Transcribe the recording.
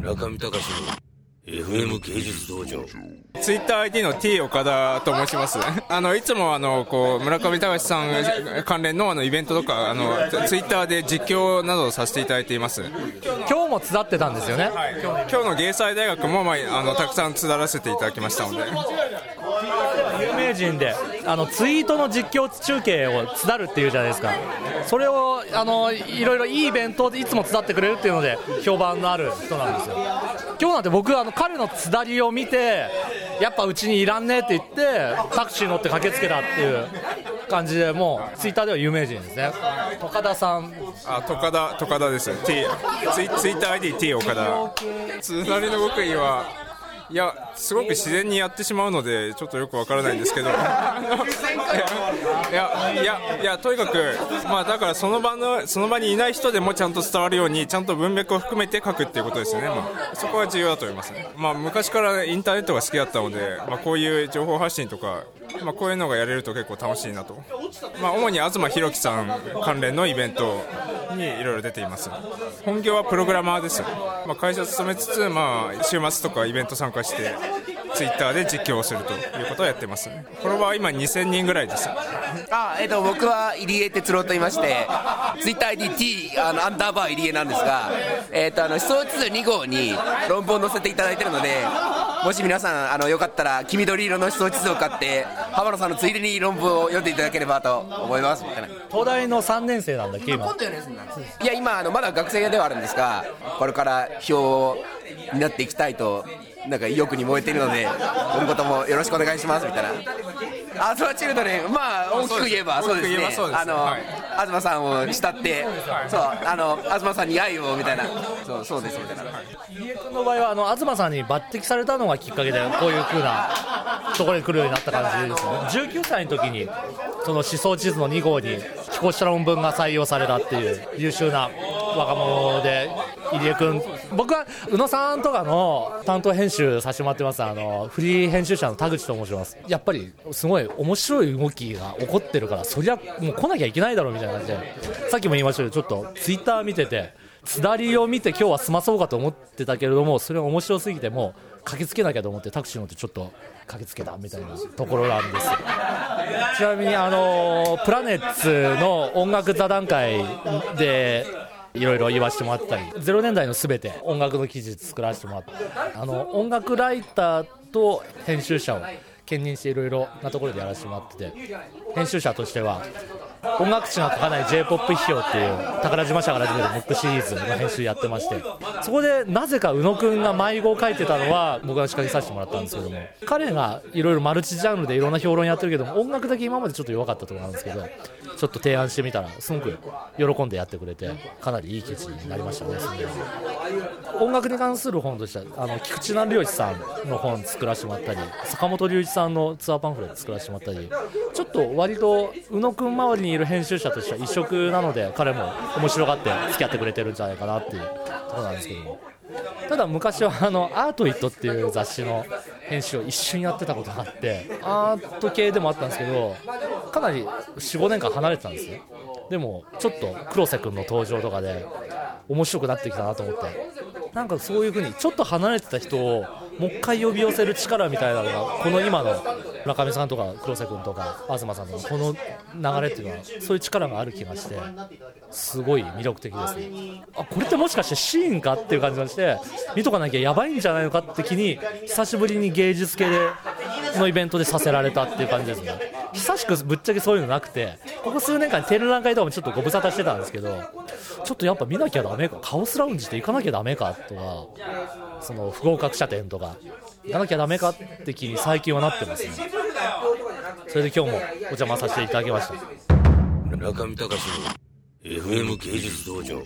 村上隆の FM 芸術道場ツイッター ID の T 岡田と申します。あの、いつもあの、こう、村上隆さん関連のあの、イベントとか、あの、ツイッターで実況などをさせていただいています。今日も集ってたんですよね。今日の芸祭大学も、まあ、あの、たくさん集らせていただきましたので。有名人であのツイートの実況中継をつるっていうじゃないですか。それをあのいろいろいいイベントでいつもつだってくれるっていうので評判のある人なんですよ。今日なんて僕あの彼のつだりを見てやっぱうちにいらんねって言ってタクシー乗って駆けつけたっていう感じでもうツイッターでは有名人ですね。岡田さん。あ岡田岡田です。T ツイツイッター ID T 岡田。つなりの極意はいや、すごく自然にやってしまうので、ちょっとよくわからないんですけど、いや、いや、いや、とにかく、まあ、だからその場の、その場にいない人でもちゃんと伝わるように、ちゃんと文脈を含めて書くっていうことですよね、まあ、そこは重要だと思いますね。まあ、昔からインターネットが好きだったので、まあ、こういう情報発信とか、まあ、こういうのがやれると結構楽しいなと、まあ、主に東博樹さん関連のイベントにいろいろ出ています。本業はプログラマーです、まあ、会社勤めつつ、まあ、週末とかイベント参加してツイッターで実況をするということをやってます。フォロワー今2000人ぐらいです。あ、えーと、僕は入江哲郎と言いましてツイッター ID T あのアンダーバー入江なんですが、えーと、あの思想地図2号に論文を載せていただいているのでもし皆さんあのよかったら黄緑色の思想地図を買って浜野さんのついでに論文を読んでいただければと思います。東大の3年生なんだっけ今。いや今あのまだ学生ではあるんですがこれから票になっていきたいとなんか意欲に燃えているので今後ともよろしくお願いしますみたいな。アズマチルドレン。まあ大きく言えばそうですね。あの、はい、東さんを慕って、そうあの東さんに愛をみたいな。そうそうですみたいな。入江君の場合はあの東さんに抜擢されたのがきっかけでこういうふうなところに来るようになった感じですよね。19歳の時にその思想地図の2号に寄稿した論文が採用されたっていう優秀な若者で入江君僕は宇野さんとかの担当編集させてもらってます。あのフリー編集者の田口と申します。やっぱりすごい面白い動きが起こってるからそりゃもう来なきゃいけないだろうみたいな感じで。さっきも言いましたけどちょっとツイッター見ててつだりを見て今日は済まそうかと思ってたけれどもそれが面白すぎてもう駆けつけなきゃと思ってタクシー乗ってちょっと駆けつけたみたいなところなんですちなみにあのプラネッツの音楽座談会でいろいろ言わせてもらったり。0年代のすべて音楽の記事作らせてもらってあの音楽ライターと編集者を兼任していろいろなところでやらせてもらってて編集者としては音楽誌が書かない J−POP 批評っていう宝島社から始めるムックシリーズの編集やってましてそこでなぜか宇野くんが迷子を書いてたのは僕が仕掛けさせてもらったんですけども彼がいろいろマルチジャンルでいろんな評論やってるけども音楽だけ今までちょっと弱かったところなんですけどちょっと提案してみたらすごく喜んでやってくれてかなりいい記事になりましたね音楽に関する本としてはあの菊池南良一さんの本作らせてもらったり坂本龍一さんのツアーパンフレット作らせてもらったりちょっと割と宇野くん周りにいる編集者としては異色なので彼も面白がって付き合ってくれてるんじゃないかなっていうところなんですけど。もただ昔はあのアートイットっていう雑誌の編集を一瞬やってたことがあってアート系でもあったんですけどかなり45年間離れてたんですねでもちょっと黒瀬君の登場とかで面白くなってきたなと思って。なんかそういう風にちょっと離れてた人をもう一回呼び寄せる力みたいなのがこの今の村上さんとか黒瀬君とか東さんとかこの流れっていうのはそういう力がある気がしてすごい魅力的ですね。あこれってもしかしてシーンかっていう感じがして見とかなきゃやばいんじゃないのかって気に久しぶりに芸術系でのイベントでさせられたっていう感じですね。久しくぶっちゃけそういうのなくてここ数年間展覧会とかもちょっとご無沙汰してたんですけどちょっとやっぱ見なきゃだめか。カオスラウンジって行かなきゃだめかとかその不合格者店とか行かなきゃだめかって気に最近はなってますね。それで今日もお邪魔させていただきました。中見隆の FM 芸術道場。